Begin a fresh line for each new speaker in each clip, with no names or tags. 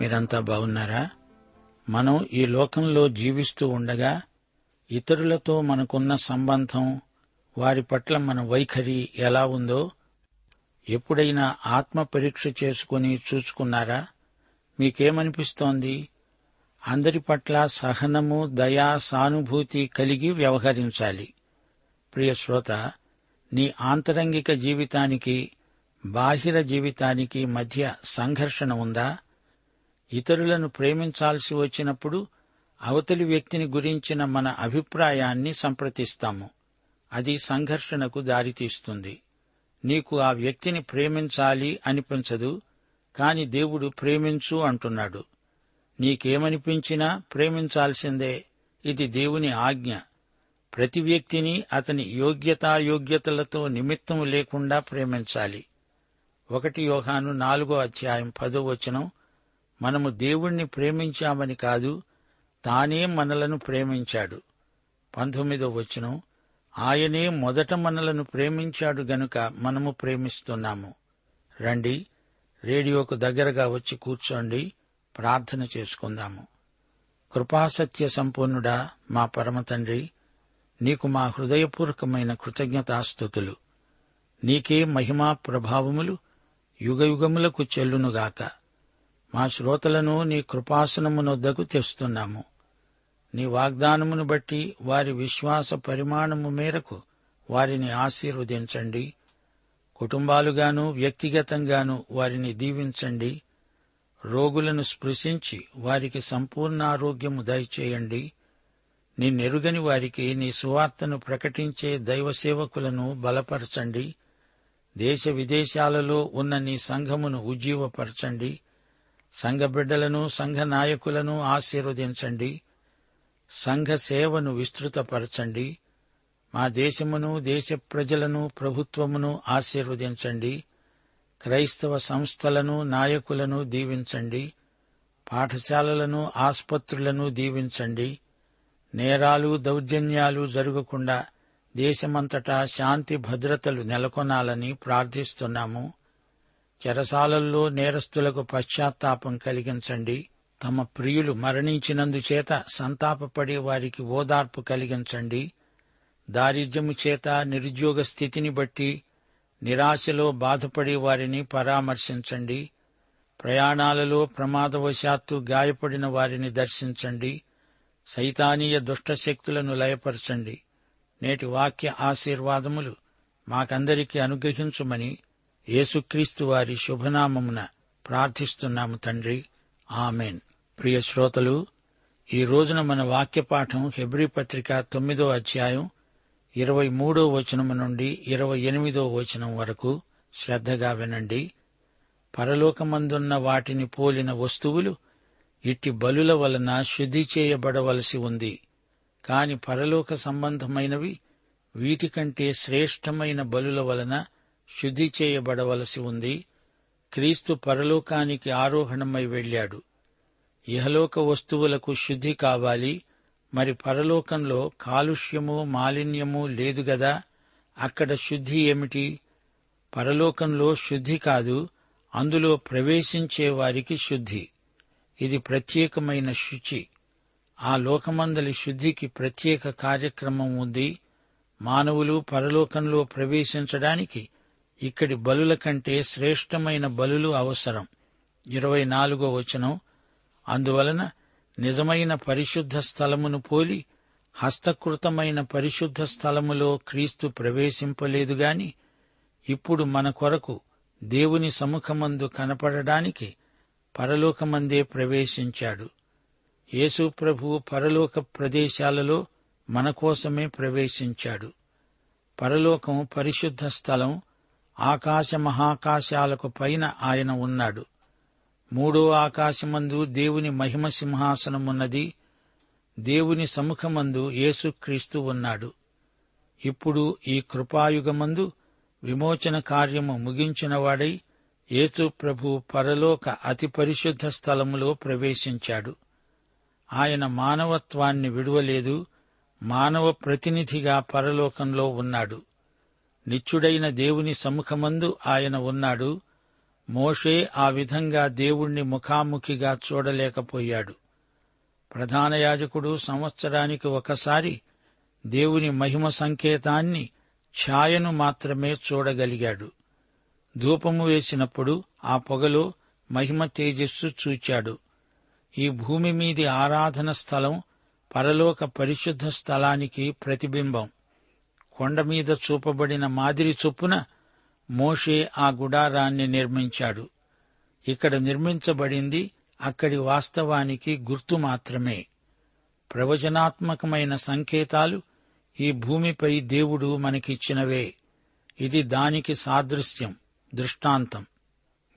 మీరంతా బాగున్నారా? మనం ఈ లోకంలో జీవిస్తూ ఉండగా ఇతరులతో మనకున్న సంబంధం వారి పట్ల మన వైఖరి ఎలా ఉందో ఎప్పుడైనా ఆత్మ పరీక్ష చేసుకుని చూసుకున్నారా? మీకేమనిపిస్తోంది? అందరి పట్ల సహనము దయా సానుభూతి కలిగి వ్యవహరించాలి. ప్రియ శ్రోత నీ ఆంతరంగిక జీవితానికి బాహిర జీవితానికి మధ్య సంఘర్షణ ఉందా? ఇతరులను ప్రేమించాల్సి వచ్చినప్పుడు అవతలి వ్యక్తిని గురించిన మన అభిప్రాయాన్ని సంప్రదిస్తాము. అది సంఘర్షణకు దారితీస్తుంది. నీకు ఆ వ్యక్తిని ప్రేమించాలి అనిపించదు కాని దేవుడు ప్రేమించు అంటున్నాడు. నీకేమనిపించినా ప్రేమించాల్సిందే ఇది దేవుని ఆజ్ఞ. ప్రతి వ్యక్తిని అతని యోగ్యతాయోగ్యతలతో నిమిత్తం లేకుండా ప్రేమించాలి. ఒకటి యోహాను నాలుగో అధ్యాయం పదో వచనం మనము దేవుణ్ణి ప్రేమించామని కాదు తానే మనలను ప్రేమించాడు. పంతొమ్మిదో వచనం ఆయనే మొదట మనలను ప్రేమించాడు గనుక మనము ప్రేమిస్తున్నాము. రండి రేడియోకు దగ్గరగా వచ్చి కూర్చోండి ప్రార్థన చేసుకుందాము. కృపాసత్య సంపూర్ణుడా మా పరమ తండ్రి నీకు మా హృదయపూర్వకమైన కృతజ్ఞతాస్థుతులు. నీకే మహిమా ప్రభావములు యుగయుగములకు చెల్లునుగాక. మా శ్రోతలను నీ కృపాసనమునొద్దకు తెస్తున్నాము. నీ వాగ్దానమును బట్టి వారి విశ్వాస పరిమాణము మేరకు వారిని ఆశీర్వదించండి. కుటుంబాలుగాను వ్యక్తిగతంగాను వారిని దీవించండి. రోగులను స్పృశించి వారికి సంపూర్ణ ఆరోగ్యము దయచేయండి. నిన్నెరుగని వారికి నీ సువార్తను ప్రకటించే దైవ సేవకులను బలపరచండి. దేశ విదేశాలలో ఉన్న నీ సంఘమును ఉజ్జీవపరచండి. సంఘ బిడ్డలను సంఘ నాయకులను ఆశీర్వదించండి. సంఘ సేవను విస్తృతపరచండి. మా దేశమును దేశ ప్రజలను ప్రభుత్వమును ఆశీర్వదించండి. క్రైస్తవ సంస్థలను నాయకులను దీవించండి. పాఠశాలలను ఆసుపత్రులను దీవించండి. నేరాలు దౌర్జన్యాలు జరగకుండా దేశమంతటా శాంతి భద్రతలు నెలకొనాలని ప్రార్థిస్తున్నాము. చెరసాలల్లో నేరస్తులకు పశ్చాత్తాపం కలిగించండి. తమ ప్రియులు మరణించినందుచేత సంతాపపడే వారికి ఓదార్పు కలిగించండి. దారిద్ర్యము చేత నిరుద్యోగ స్థితిని బట్టి నిరాశలో బాధపడే వారిని పరామర్శించండి. ప్రయాణాలలో ప్రమాదవశాత్తు గాయపడిన వారిని దర్శించండి. సైతానీయ దుష్టశక్తులను లయపరచండి. నేటి వాక్య ఆశీర్వాదములు మాకందరికీ అనుగ్రహించుమని యేసుక్రీస్తు వారి శుభనామమున ప్రార్థిస్తున్నాము తండ్రి. ఆమెన్. ప్రియ శ్రోతలు ఈ రోజున మన వాక్యపాఠం హెబ్రి పత్రిక తొమ్మిదో అధ్యాయం ఇరవై మూడో వచనము నుండి ఇరవై ఎనిమిదో వచనం వరకు శ్రద్ధగా వినండి. పరలోకమందున్న వాటిని పోలిన వస్తువులు ఇట్టి బలుల వలన శుద్ధి చేయబడవలసి ఉంది. కాని పరలోక సంబంధమైనవి వీటికంటే శ్రేష్టమైన బలుల వలన శుద్ధి చేయబడవలసి ఉంది. క్రీస్తు పరలోకానికి ఆరోహణమై వెళ్ళాడు. ఇహలోక వస్తువులకు శుద్ధి కావాలి. మరి పరలోకంలో కాలుష్యము మాలిన్యము లేదుగదా అక్కడ శుద్ధి ఏమిటి? పరలోకంలో శుద్ధి కాదు. అందులో ప్రవేశించే వారికి శుద్ధి. ఇది ప్రత్యేకమైన శుచి. ఆ లోకమందలి శుద్ధికి ప్రత్యేక కార్యక్రమం ఉంది. మానవులు పరలోకంలో ప్రవేశించడానికి ఇక్కడి బలుల కంటే శ్రేష్టమైన బలులు అవసరం. ఇరవై నాలుగో వచనం. అందువలన నిజమైన పరిశుద్ధ స్థలమును పోలి హస్తకృతమైన పరిశుద్ధ స్థలములో క్రీస్తు ప్రవేశింపలేదు గాని ఇప్పుడు మన కొరకు దేవుని సముఖమందు కనపడడానికి పరలోకమందే ప్రవేశించాడు. యేసు పరలోక ప్రదేశాలలో మన కోసమే ప్రవేశించాడు. పరలోకం పరిశుద్ధ స్థలం ఆకాశ మహాకాశాలకు పైన ఆయన ఉన్నాడు. మూడో ఆకాశమందు దేవుని మహిమ సింహాసనమున్నది. దేవుని సముఖమందు యేసుక్రీస్తు ఉన్నాడు. ఇప్పుడు ఈ కృపాయుగమందు విమోచన కార్యము ముగించినవాడై యేసు ప్రభు పరలోక అతి పరిశుద్ధ స్థలములో ప్రవేశించాడు. ఆయన మానవత్వాన్ని విడువలేదు మానవ ప్రతినిధిగా పరలోకంలో ఉన్నాడు. నిత్యుడైన దేవుని సముఖమందు ఆయన ఉన్నాడు. మోషే ఆ విధంగా దేవుణ్ణి ముఖాముఖిగా చూడలేకపోయాడు. ప్రధాన యాజకుడు సంవత్సరానికి ఒకసారి దేవుని మహిమ సంకేతాన్ని ఛాయను మాత్రమే చూడగలిగాడు. ధూపము వేసినప్పుడు ఆ పొగలో మహిమ తేజస్సు చూచాడు. ఈ భూమి మీది ఆరాధన స్థలం పరలోక పరిశుద్ధ స్థలానికి ప్రతిబింబం. కొండ మీద చూపబడిన మాదిరి చొప్పున మోషే ఆ గుడారాన్ని నిర్మించాడు. ఇక్కడ నిర్మించబడింది అక్కడి వాస్తవానికి గుర్తు మాత్రమే. ప్రవచనాత్మకమైన సంకేతాలు ఈ భూమిపై దేవుడు మనకిచ్చినవే. ఇది దానికి సాదృశ్యం దృష్టాంతం.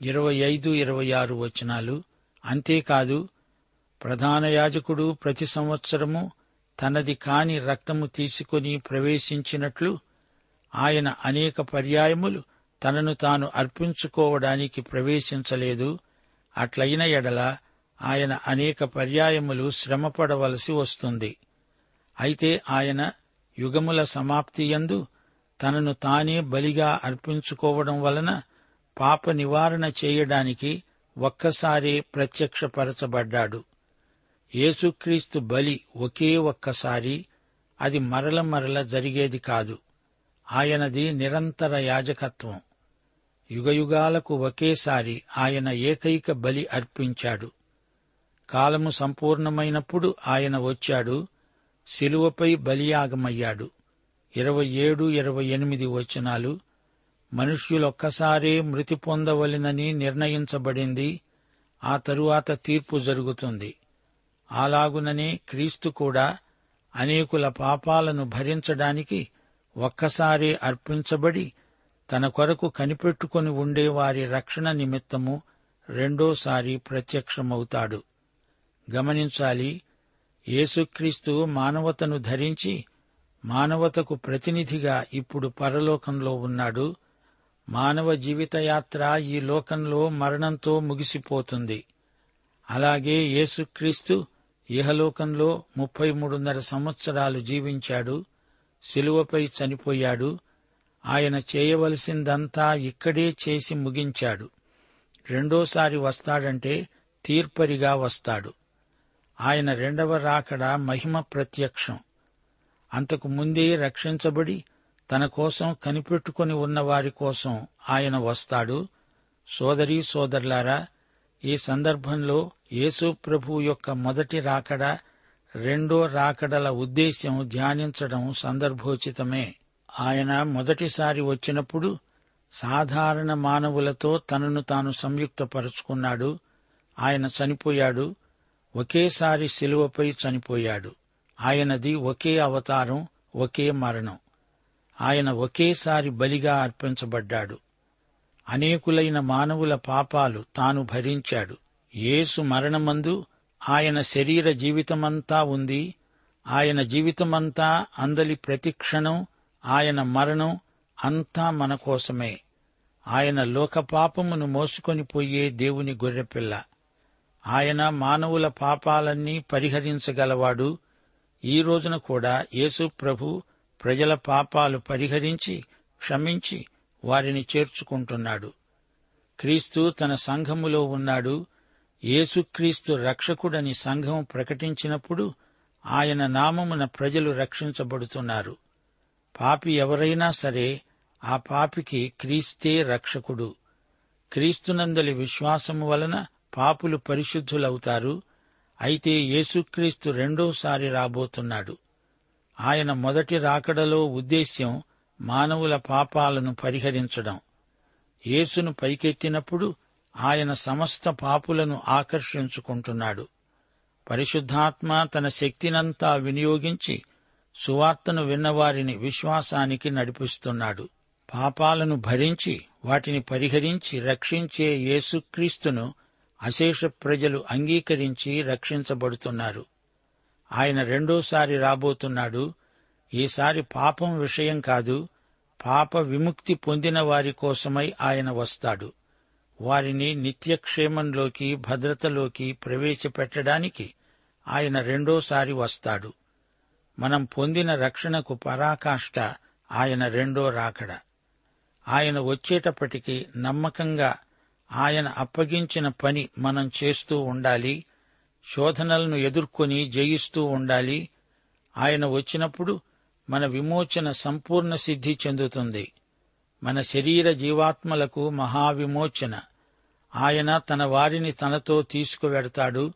ఇరవై ఐదు ఇరవై ఆరు వచనాలు. అంతేకాదు ప్రధాన యాజకుడు ప్రతి సంవత్సరము తనది కాని రక్తము తీసుకుని ప్రవేశించినట్లు ఆయన అనేక పర్యాయములు తనను తాను అర్పించుకోవడానికి ప్రవేశించలేదు. అట్లయిన ఎడల ఆయన అనేక పర్యాయములు శ్రమపడవలసి వస్తుంది. అయితే ఆయన యుగముల సమాప్తియందు తనను తానే బలిగా అర్పించుకోవడం వలన పాప నివారణ చేయడానికి ఒక్కసారే ప్రత్యక్షపరచబడ్డాడు. యేసుక్రీస్తు బలి ఒకే ఒక్కసారి అది మరల మరల జరిగేది కాదు. ఆయనది నిరంతర యాజకత్వం. యుగయుగాలకు ఒకేసారి ఆయన ఏకైక బలి అర్పించాడు. కాలము సంపూర్ణమైనప్పుడు ఆయన వచ్చాడు శిలువపై బలియాగమయ్యాడు. ఇరవై ఏడు ఇరవై ఎనిమిది వచనాలు మనుష్యులొక్కసారే మృతి పొందవలెనని నిర్ణయించబడింది ఆ తరువాత తీర్పు జరుగుతుంది. అలాగుననే క్రీస్తు కూడా అనేకుల పాపాలను భరించడానికి ఒక్కసారి అర్పించబడి తన కొరకు కనిపెట్టుకుని ఉండేవారి రక్షణ నిమిత్తము రెండోసారి ప్రత్యక్షమవుతాడు. గమనించాలి యేసుక్రీస్తు మానవతను ధరించి మానవతకు ప్రతినిధిగా ఇప్పుడు పరలోకంలో ఉన్నాడు. మానవ జీవితయాత్ర ఈ లోకంలో మరణంతో ముగిసిపోతుంది. అలాగే యేసుక్రీస్తు ఇహలోకంలో ముప్పై మూడున్నర సంవత్సరాలు జీవించాడు. శిలువపై చనిపోయాడు. ఆయన చేయవలసిందంతా ఇక్కడే చేసి ముగించాడు. రెండోసారి వస్తాడంటే తీర్పరిగా వస్తాడు. ఆయన రెండవ రాకడ మహిమ ప్రత్యక్షం. అంతకు ముందే రక్షించబడి తన కోసం కనిపెట్టుకుని ఉన్నవారి కోసం ఆయన వస్తాడు. సోదరీ సోదరులారా ఈ సందర్భంలో యేసు ప్రభు యొక్క మొదటి రాకడ రెండో రాకడల ఉద్దేశ్యం ధ్యానించడం సందర్భోచితమే. ఆయన మొదటిసారి వచ్చినప్పుడు సాధారణ మానవులతో తనను తాను సంయుక్తపరుచుకున్నాడు. ఆయన చనిపోయాడు. ఒకేసారి శిలువపై చనిపోయాడు. ఆయనది ఒకే అవతారం ఒకే మరణం. ఆయన ఒకేసారి బలిగా అర్పించబడ్డాడు. అనేకులైన మానవుల పాపాలు తాను భరించాడు. యేసు మరణమందు ఆయన శరీర జీవితమంతా ఉంది. ఆయన జీవితమంతా అందలి ప్రతిక్షణం ఆయన మరణం అంతా మన కోసమే. ఆయన లోక పాపమును మోసుకొని పోయే దేవుని గొర్రెపిల్ల. ఆయన మానవుల పాపాలన్నీ పరిహరించగలవాడు. ఈ రోజున కూడా యేసు ప్రభు ప్రజల పాపాలు పరిహరించి క్షమించి వారిని చేర్చుకుంటున్నాడు. క్రీస్తు తన సంఘములో ఉన్నాడు. యేసుక్రీస్తు రక్షకుడని సంఘం ప్రకటించినప్పుడు ఆయన నామమున ప్రజలు రక్షించబడుతున్నారు. పాపి ఎవరైనా సరే ఆ పాపికి క్రీస్తే రక్షకుడు. క్రీస్తునందలి విశ్వాసము వలన పాపులు పరిశుద్ధులవుతారు. అయితే యేసుక్రీస్తు రెండోసారి రాబోతున్నాడు. ఆయన మొదటి రాకడలో ఉద్దేశ్యం మానవుల పాపాలను పరిహరించడం. యేసును పైకెత్తినప్పుడు ఆయన సమస్త పాపులను ఆకర్షించుకుంటున్నాడు. పరిశుద్ధాత్మ తన శక్తినంతా వినియోగించి సువార్తను విన్నవారిని విశ్వాసానికి నడిపిస్తున్నాడు. పాపాలను భరించి వాటిని పరిహరించి రక్షించే యేసుక్రీస్తును అశేష ప్రజలు అంగీకరించి రక్షించబడుతున్నారు. ఆయన రెండోసారి రాబోతున్నాడు. ఈసారి పాపం విషయం కాదు పాప విముక్తి పొందిన వారి కోసమై ఆయన వస్తాడు. వారిని నిత్యక్షేమంలోకి భద్రతలోకి ప్రవేశపెట్టడానికి ఆయన రెండోసారి వస్తాడు. మనం పొందిన రక్షణకు పరాకాష్ట ఆయన రెండో రాకడ. ఆయన వచ్చేటప్పటికి నమ్మకంగా ఆయన అప్పగించిన పని మనం చేస్తూ ఉండాలి శోధనలను ఎదుర్కొని జయిస్తూ ఉండాలి. ఆయన వచ్చినప్పుడు మన విమోచన సంపూర్ణ సిద్ధి చెందుతుంది. మన శరీర జీవాత్మలకు మహావిమోచన. ఆయన తన వారిని తనతో తీసుకువెడతాడు.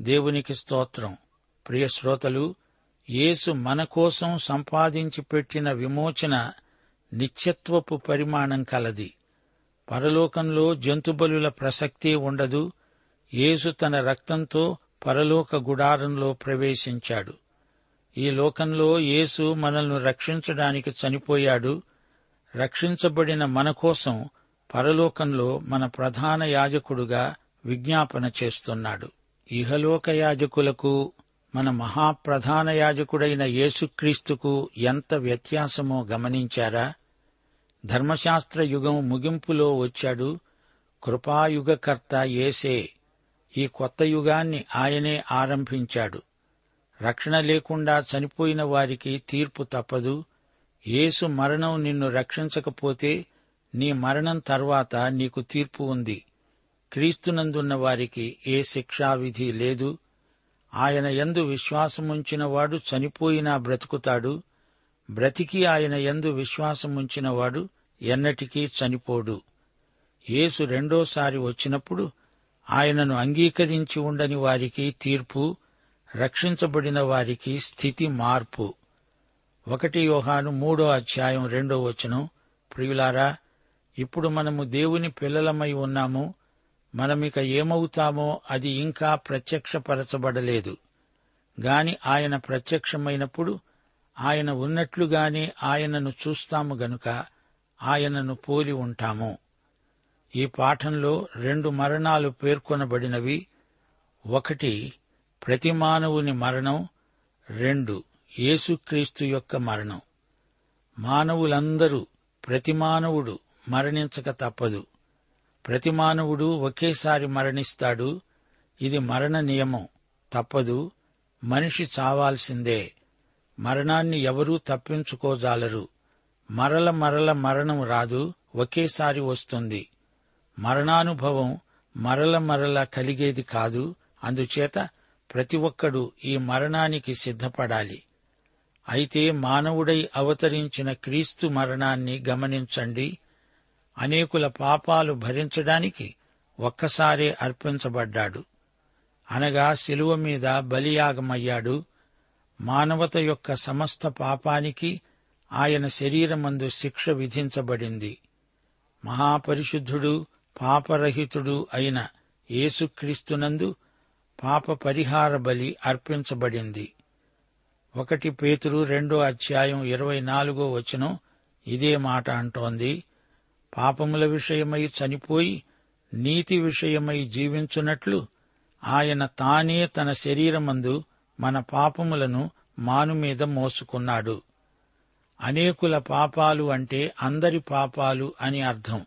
దేవునికి స్తోత్రం. ప్రియ శ్రోతలు యేసు మన కోసం సంపాదించి పెట్టిన విమోచన నిత్యత్వపు పరిమాణం కలది. పరలోకంలో జంతుబలుల ప్రసక్తే ఉండదు. యేసు తన రక్తంతో పరలోక గుడారంలో ప్రవేశించాడు. ఈ లోకంలో యేసు మనల్ని రక్షించడానికి చనిపోయాడు. రక్షించబడిన మన కోసం పరలోకంలో మన ప్రధాన యాజకుడుగా విజ్ఞాపన చేస్తున్నాడు. ఇహలోక యాజకులకు మన మహాప్రధాన యాజకుడైన యేసుక్రీస్తుకు ఎంత వ్యత్యాసమో గమనించారా? ధర్మశాస్త్ర యుగం ముగింపులో వచ్చాడు. కృపాయుగకర్త ఏసే ఈ కొత్త యుగాన్ని ఆయనే ఆరంభించాడు. రక్షణ లేకుండా చనిపోయిన వారికి తీర్పు తప్పదు. యేసు మరణం నిన్ను రక్షించకపోతే నీ మరణం తర్వాత నీకు తీర్పు ఉంది. క్రీస్తునందున్న వారికి ఏ శిక్షావిధి లేదు. ఆయన ఎందు విశ్వాసముంచినవాడు చనిపోయినా బ్రతుకుతాడు. బ్రతికి ఆయన ఎందు విశ్వాసముంచినవాడు ఎన్నటికీ చనిపోడు. యేసు రెండోసారి వచ్చినప్పుడు ఆయనను అంగీకరించి ఉండని వారికి తీర్పు రక్షించబడిన వారికి స్థితి మార్పు. ఒకటి యోహాను మూడో అధ్యాయం రెండో వచనం. ప్రియులారా ఇప్పుడు మనము దేవుని పిల్లలమై ఉన్నాము. మనమిక ఏమవుతామో అది ఇంకా ప్రత్యక్షపరచబడలేదు. గాని ఆయన ప్రత్యక్షమైనప్పుడు ఆయన ఉన్నట్లుగానే ఆయనను చూస్తాము గనుక ఆయనను పోలి ఉంటాము. ఈ పాఠంలో రెండు మరణాలు పేర్కొనబడినవి. ఒకటి ప్రతి మానవుని మరణం రెండు యేసుక్రీస్తు యొక్క మరణం. మానవులందరూ ప్రతి మానవుడు మరణించక తప్పదు. ప్రతి మానవుడు ఒకేసారి మరణిస్తాడు. ఇది మరణ నియమం. తప్పదు. మనిషి చావాల్సిందే. మరణాన్ని ఎవరూ తప్పించుకోజాలరు. మరల మరల మరణం రాదు. ఒకేసారి వస్తుంది. మరణానుభవం మరల మరల కలిగేది కాదు. అందుచేత ప్రతి ఒక్కడు ఈ మరణానికి సిద్ధపడాలి. అయితే మానవుడై అవతరించిన క్రీస్తు మరణాన్ని గమనించండి. అనేకుల పాపాలు భరించడానికి ఒక్కసారే అర్పించబడ్డాడు. అనగా శిలువ మీద బలియాగమయ్యాడు. మానవత యొక్క సమస్త పాపానికి ఆయన శరీరమందు శిక్ష విధించబడింది. మహాపరిశుద్ధుడు పాపరహితుడు అయిన యేసుక్రీస్తునందు పాప పరిహార బలి అర్పించబడింది. ఒకటి పేతురు రెండో అధ్యాయం ఇరవై నాలుగో వచనం ఇదే మాట అంటోంది. పాపముల విషయమై చనిపోయి నీతి విషయమై జీవించున్నట్లు ఆయన తానే తన శరీరమందు మన పాపములను మానుమీద మోసుకున్నాడు. అనేకుల పాపాలు అంటే అందరి పాపాలు అని అర్థం.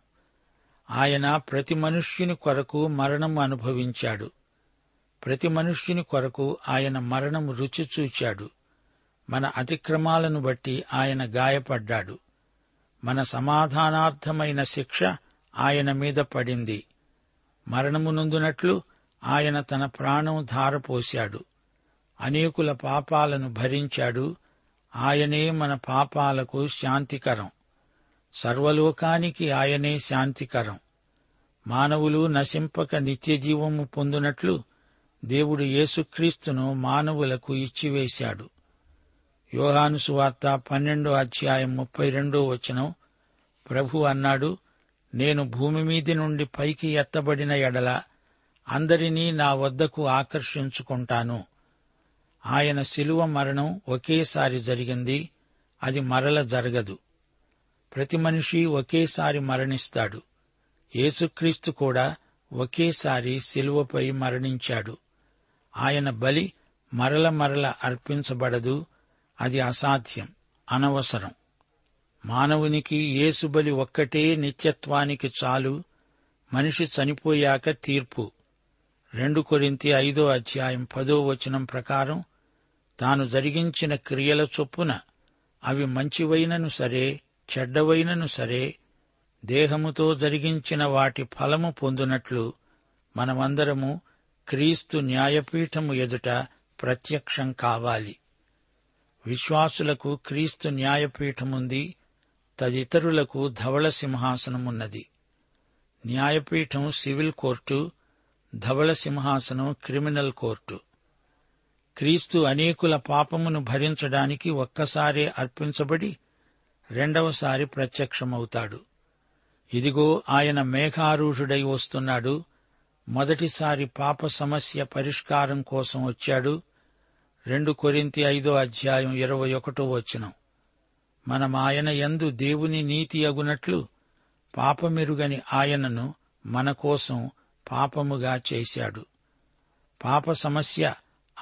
ఆయన ప్రతి మనుష్యుని కొరకు మరణం అనుభవించాడు. ప్రతి మనుష్యుని కొరకు ఆయన మరణం రుచి చూచాడు. మన అతిక్రమాలను బట్టి ఆయన గాయపడ్డాడు. మన సమాధానార్థమైన శిక్ష ఆయన మీద పడింది. మరణము నుందునట్లు ఆయన తన ప్రాణం ధారపోశాడు. అనేకుల పాపాలను భరించాడు. ఆయనే మన పాపాలకు శాంతికరం. సర్వలోకానికి ఆయనే శాంతికరం. మానవులు నశింపక నిత్యజీవము పొందునట్లు దేవుడు యేసుక్రీస్తును మానవులకు ఇచ్చివేశాడు. యోహాను వార్త పన్నెండో అధ్యాయం ముప్పై రెండో వచనం. ప్రభు అన్నాడు నేను భూమి మీది నుండి పైకి ఎత్తబడిన ఎడల అందరినీ నా వద్దకు ఆకర్షించుకుంటాను. ఆయన శిలువ మరణం ఒకేసారి జరిగింది అది మరల జరగదు. ప్రతి మనిషి ఒకేసారి మరణిస్తాడు. యేసుక్రీస్తు కూడా ఒకేసారి శిలువపై మరణించాడు. ఆయన బలి మరల మరల అర్పించబడదు. అది అసాధ్యం. అనవసరం. మానవునికి యేసుబలి ఒక్కటే నిత్యత్వానికి చాలు. మనిషి చనిపోయాక తీర్పు. రెండు కొరింతి ఐదో అధ్యాయం పదో వచనం ప్రకారం తాను జరిగించిన క్రియల చొప్పున అవి మంచివైనను సరే చెడ్డవైనను సరే దేహముతో జరిగించిన వాటి ఫలము పొందునట్లు మనమందరము క్రీస్తు న్యాయపీఠము ఎదుట ప్రత్యక్షం కావాలి. విశ్వాసులకు క్రీస్తు న్యాయపీఠముంది తదితరులకు ధవళ సింహాసనమున్నది. న్యాయపీఠం సివిల్ కోర్టు ధవళ సింహాసనం క్రిమినల్ కోర్టు. క్రీస్తు అనేకుల పాపమును భరించడానికి ఒక్కసారే అర్పించబడి రెండవసారి ప్రత్యక్షమవుతాడు. ఇదిగో ఆయన మేఘారూఢుడై వస్తున్నాడు మొదటిసారి పాప సమస్య పరిష్కారం కోసం వచ్చాడు. రెండు కొరింతి ఐదో అధ్యాయం ఇరవై ఒకటో వచనం. మనం ఆయన యందు దేవుని నీతి అగునట్లు పాపమెరుగని ఆయనను మన కోసం పాపముగా చేశాడు. పాప సమస్య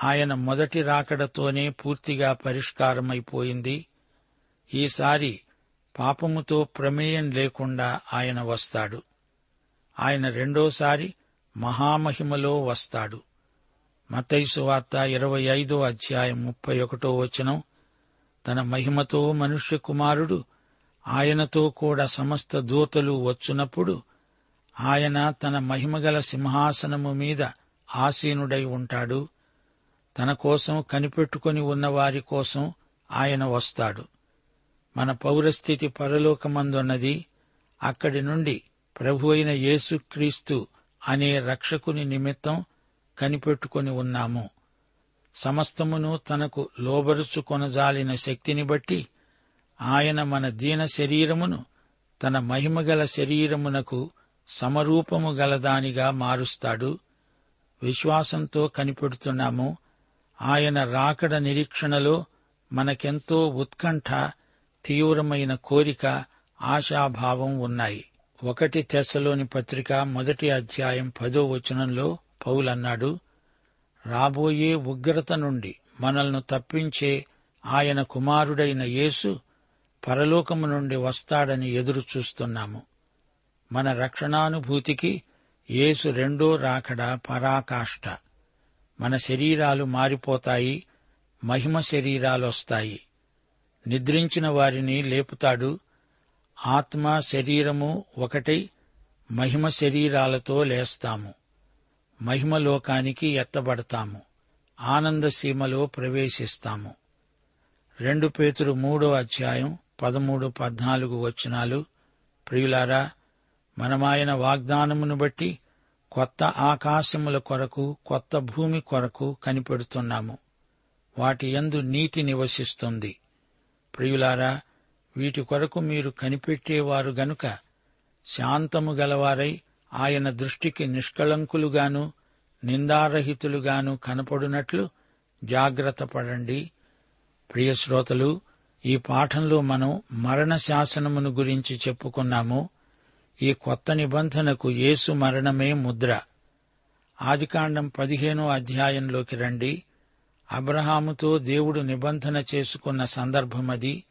ఆయన మొదటి రాకడతోనే పూర్తిగా పరిష్కారమైపోయింది. ఈసారి పాపముతో ప్రమేయం లేకుండా ఆయన వస్తాడు. ఆయన రెండోసారి మహామహిమలో వస్తాడు. మతైసు వార్త ఇరవై ఐదో అధ్యాయం ముప్పై ఒకటో వచనం. తన మహిమతో మనుష్య కుమారుడు ఆయనతో కూడా సమస్త దూతలు వచ్చునప్పుడు ఆయన తన మహిమగల సింహాసనము మీద ఆసీనుడై ఉంటాడు. తన కోసం కనిపెట్టుకుని ఉన్నవారి కోసం ఆయన వస్తాడు. మన పౌరస్థితి పరలోకమందున్నది. అక్కడి నుండి ప్రభు అయిన యేసుక్రీస్తు అనే రక్షకుని నిమిత్తం కనిపెట్టుకుని ఉన్నాము. సమస్తమును తనకు లోబరుచు కొనజాలిన శక్తిని బట్టి ఆయన మన దీన శరీరమును తన మహిమగల శరీరమునకు సమరూపము గలదానిగా మారుస్తాడు. విశ్వాసంతో కనిపెడుతున్నాము. ఆయన రాకడ నిరీక్షణలో మనకెంతో ఉత్కంఠ తీవ్రమైన కోరిక ఆశాభావం ఉన్నాయి. ఒకటి తెస్సలోని పత్రిక మొదటి అధ్యాయం పదో వచనంలో పౌలన్నాడు రాబోయే ఉగ్రత నుండి మనల్ని తప్పించే ఆయన కుమారుడైన యేసు పరలోకము నుండి వస్తాడని ఎదురు చూస్తున్నాము. మన రక్షణానుభూతికి యేసు రెండో రాకడ పరాకాష్ట. మన శరీరాలు మారిపోతాయి మహిమ శరీరాలొస్తాయి. నిద్రించిన వారిని లేపుతాడు ఆత్మ శరీరము ఒకటై మహిమ శరీరాలతో లేస్తాము. మహిమలోకానికి ఎత్తబడతాము. ఆనంద సీమలో ప్రవేశిస్తాము. రెండు పేతురు మూడో అధ్యాయం పదమూడు పద్నాలుగు వచనాలు. ప్రియులారా మనమాయన వాగ్దానమును బట్టి కొత్త ఆకాశముల కొరకు కొత్త భూమి కొరకు కనిపెడుతున్నాము. వాటి యందు నీతి నివసిస్తుంది. ప్రియులారా వీటి కొరకు మీరు కనిపెట్టేవారు గనుక శాంతము గలవారై ఆయన దృష్టికి నిష్కళంకులుగాను నిందారహితులుగాను కనపడునట్లు జాగ్రత్త పడండి. ప్రియశ్రోతలు ఈ పాఠంలో మనం మరణ శాసనమును గురించి చెప్పుకున్నాము. ఈ కొత్త నిబంధనకు యేసు మరణమే ముద్ర. ఆదికాండం పదిహేనో అధ్యాయంలోకి రండి. అబ్రహాముతో దేవుడు నిబంధన చేసుకున్న సందర్భమది.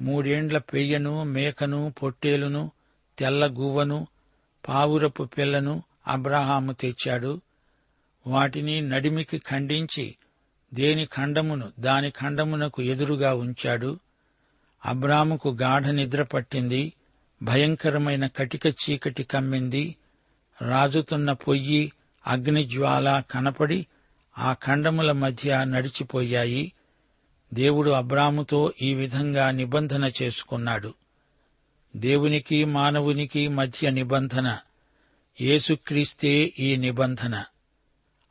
మూడేండ్ల పెయ్యను మేకను పొట్టేలును తెల్ల గువ్వను పావురపు పిల్లను అబ్రహాము తెచ్చాడు. వాటిని నడిమికి ఖండించి దేని ఖండమును దాని ఖండమునకు ఎదురుగా ఉంచాడు. అబ్రాముకు గాఢ నిద్ర పట్టింది. భయంకరమైన కటిక చీకటి కమ్మింది. రాజుతున్న పొయ్యి అగ్నిజ్వాల కనపడి ఆ ఖండముల మధ్య నడిచిపోయాయి. దేవుడు అబ్రాముతో ఈ విధంగా నిబంధన చేసుకున్నాడు. దేవునికి మానవునికి మధ్య నిబంధన యేసుక్రీస్తే ఈ నిబంధన.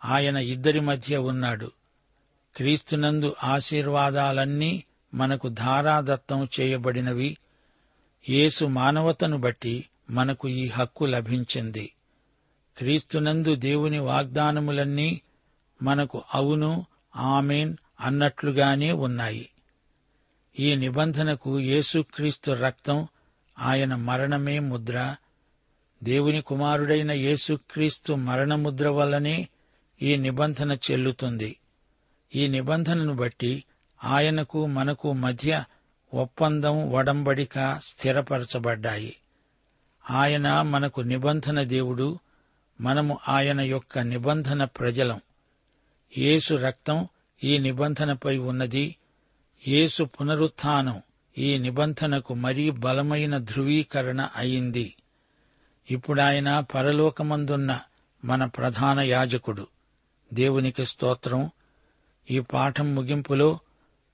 ఆయన ఇద్దరి మధ్య ఉన్నాడు. క్రీస్తునందు ఆశీర్వాదాలన్నీ మనకు ధారాదత్తం చేయబడినవి. యేసు మానవతను బట్టి మనకు ఈ హక్కు లభించింది. క్రీస్తునందు దేవుని వాగ్దానములన్నీ మనకు అవును ఆమెన్ అన్నట్లుగానే ఉన్నాయి. ఈ నిబంధనకు యేసుక్రీస్తు రక్తం ఆయన మరణమే ముద్ర. దేవుని కుమారుడైన యేసుక్రీస్తు మరణముద్ర వల్లనే ఈ నిబంధన చెల్లుతుంది. ఈ నిబంధనను బట్టి ఆయనకు మనకు మధ్య ఒప్పందం వడంబడిక స్థిరపరచబడ్డాయి. ఆయన మనకు నిబంధన దేవుడు మనము ఆయన యొక్క నిబంధన ప్రజలం. యేసు రక్తం ఈ నిబంధనపై ఉన్నది. యేసు పునరుత్థానం ఈ నిబంధనకు మరీ బలమైన ధృవీకరణ అయింది. ఇప్పుడాయన పరలోకమందున్న మన ప్రధాన యాజకుడు. దేవునికి స్తోత్రం. ఈ పాఠం ముగింపులో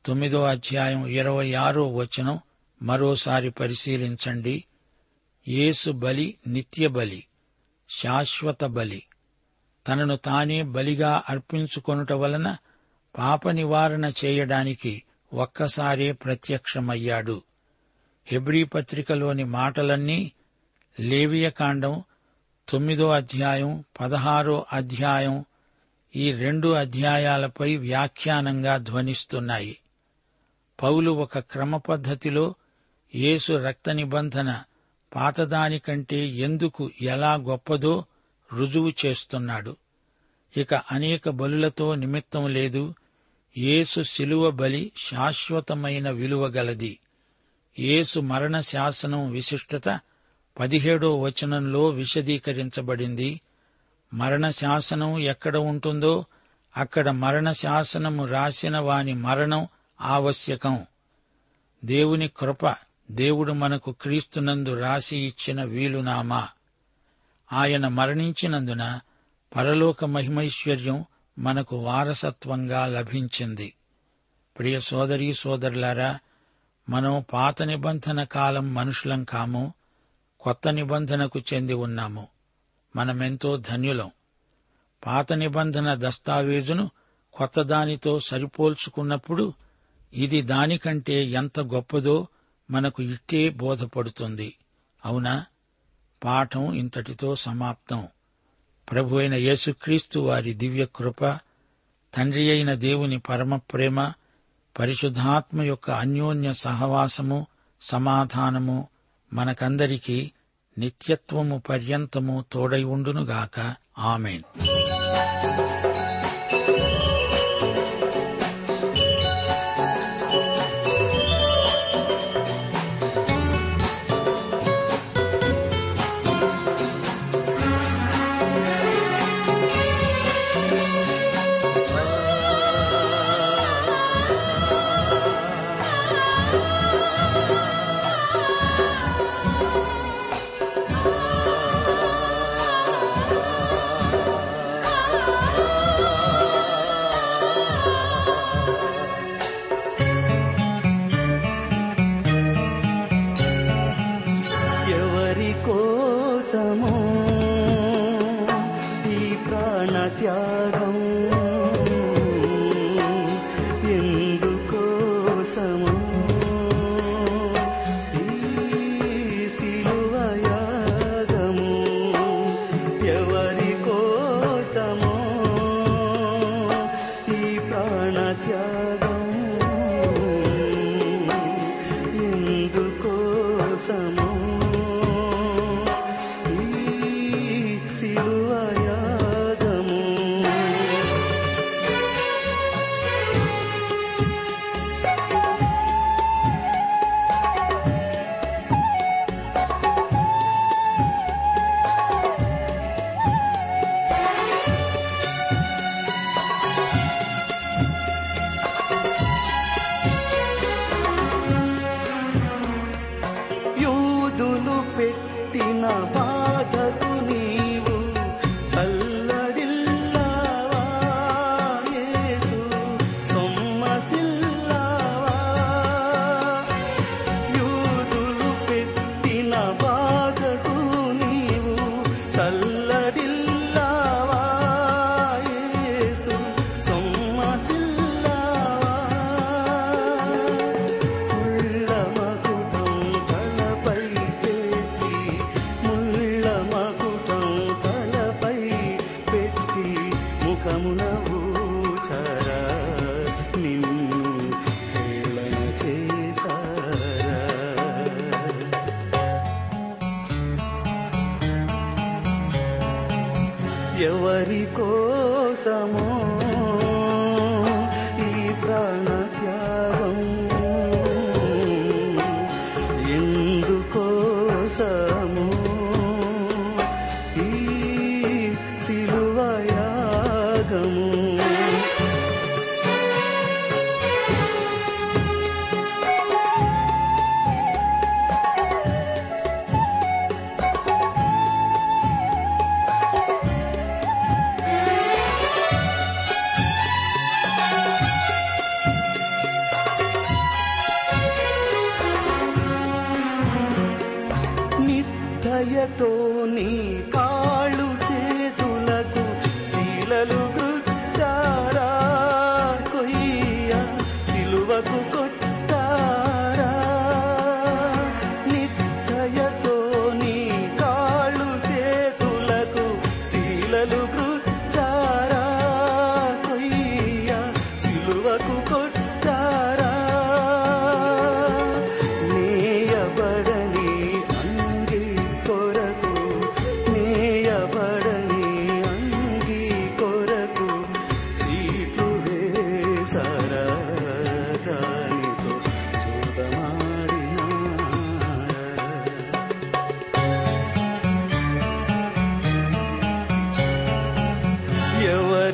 తొమ్మిదో అధ్యాయం ఇరవై ఆరో వచనం మరోసారి పరిశీలించండి. యేసు బలి నిత్య బలి శాశ్వత బలి. తనను తానే బలిగా అర్పించుకొనుట వలన పాప నివారణ చేయడానికి ఒక్కసారే ప్రత్యక్షమయ్యాడు. హెబ్రీ పత్రికలోని మాటలన్నీ లేవియకాండం తొమ్మిదో అధ్యాయం పదహారో అధ్యాయం ఈ రెండు అధ్యాయాలపై వ్యాఖ్యానంగా ధ్వనిస్తున్నాయి. పౌలు ఒక క్రమ పద్ధతిలో యేసు రక్త నిబంధన పాతదానికంటే ఎందుకు ఎలా గొప్పదో రుజువు చేస్తున్నాడు. ఇక అనేక బలులతో నిమిత్తం లేదు. యేసు శిలువ బలి శాశ్వతమైన విలువ గలది. యేసు మరణ శాసనం విశిష్టత పదిహేడో వచనంలో విశదీకరించబడింది. మరణ శాసనం ఎక్కడ ఉంటుందో అక్కడ మరణ శాసనము రాసిన వాని మరణం ఆవశ్యకం. దేవుని కృప దేవుడు మనకు క్రీస్తునందు రాసి ఇచ్చిన వీలునామా. ఆయన మరణించినందున పరలోక మహిమైశ్వర్యం మనకు వారసత్వంగా లభించింది. ప్రియ సోదరీ సోదరులారా మనం పాత నిబంధన కాలం మనుషులం కాము కొత్త నిబంధనకు చెంది ఉన్నాము. మనమెంతో ధన్యులం. పాత నిబంధన దస్తావేజును కొత్త దానితో సరిపోల్చుకున్నప్పుడు ఇది దానికంటే ఎంత గొప్పదో మనకు ఇట్టే బోధపడుతుంది. అవునా? పాఠం ఇంతటితో సమాప్తం. ప్రభు అయిన యేసుక్రీస్తు వారి దివ్య కృప తండ్రి అయిన దేవుని పరమ ప్రేమ పరిశుద్ధాత్మ యొక్క అన్యోన్య సహవాసము సమాధానము మనకందరికీ నిత్యత్వము పర్యంతము తోడై ఉండునుగాక. ఆమెన్.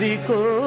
ఎవరి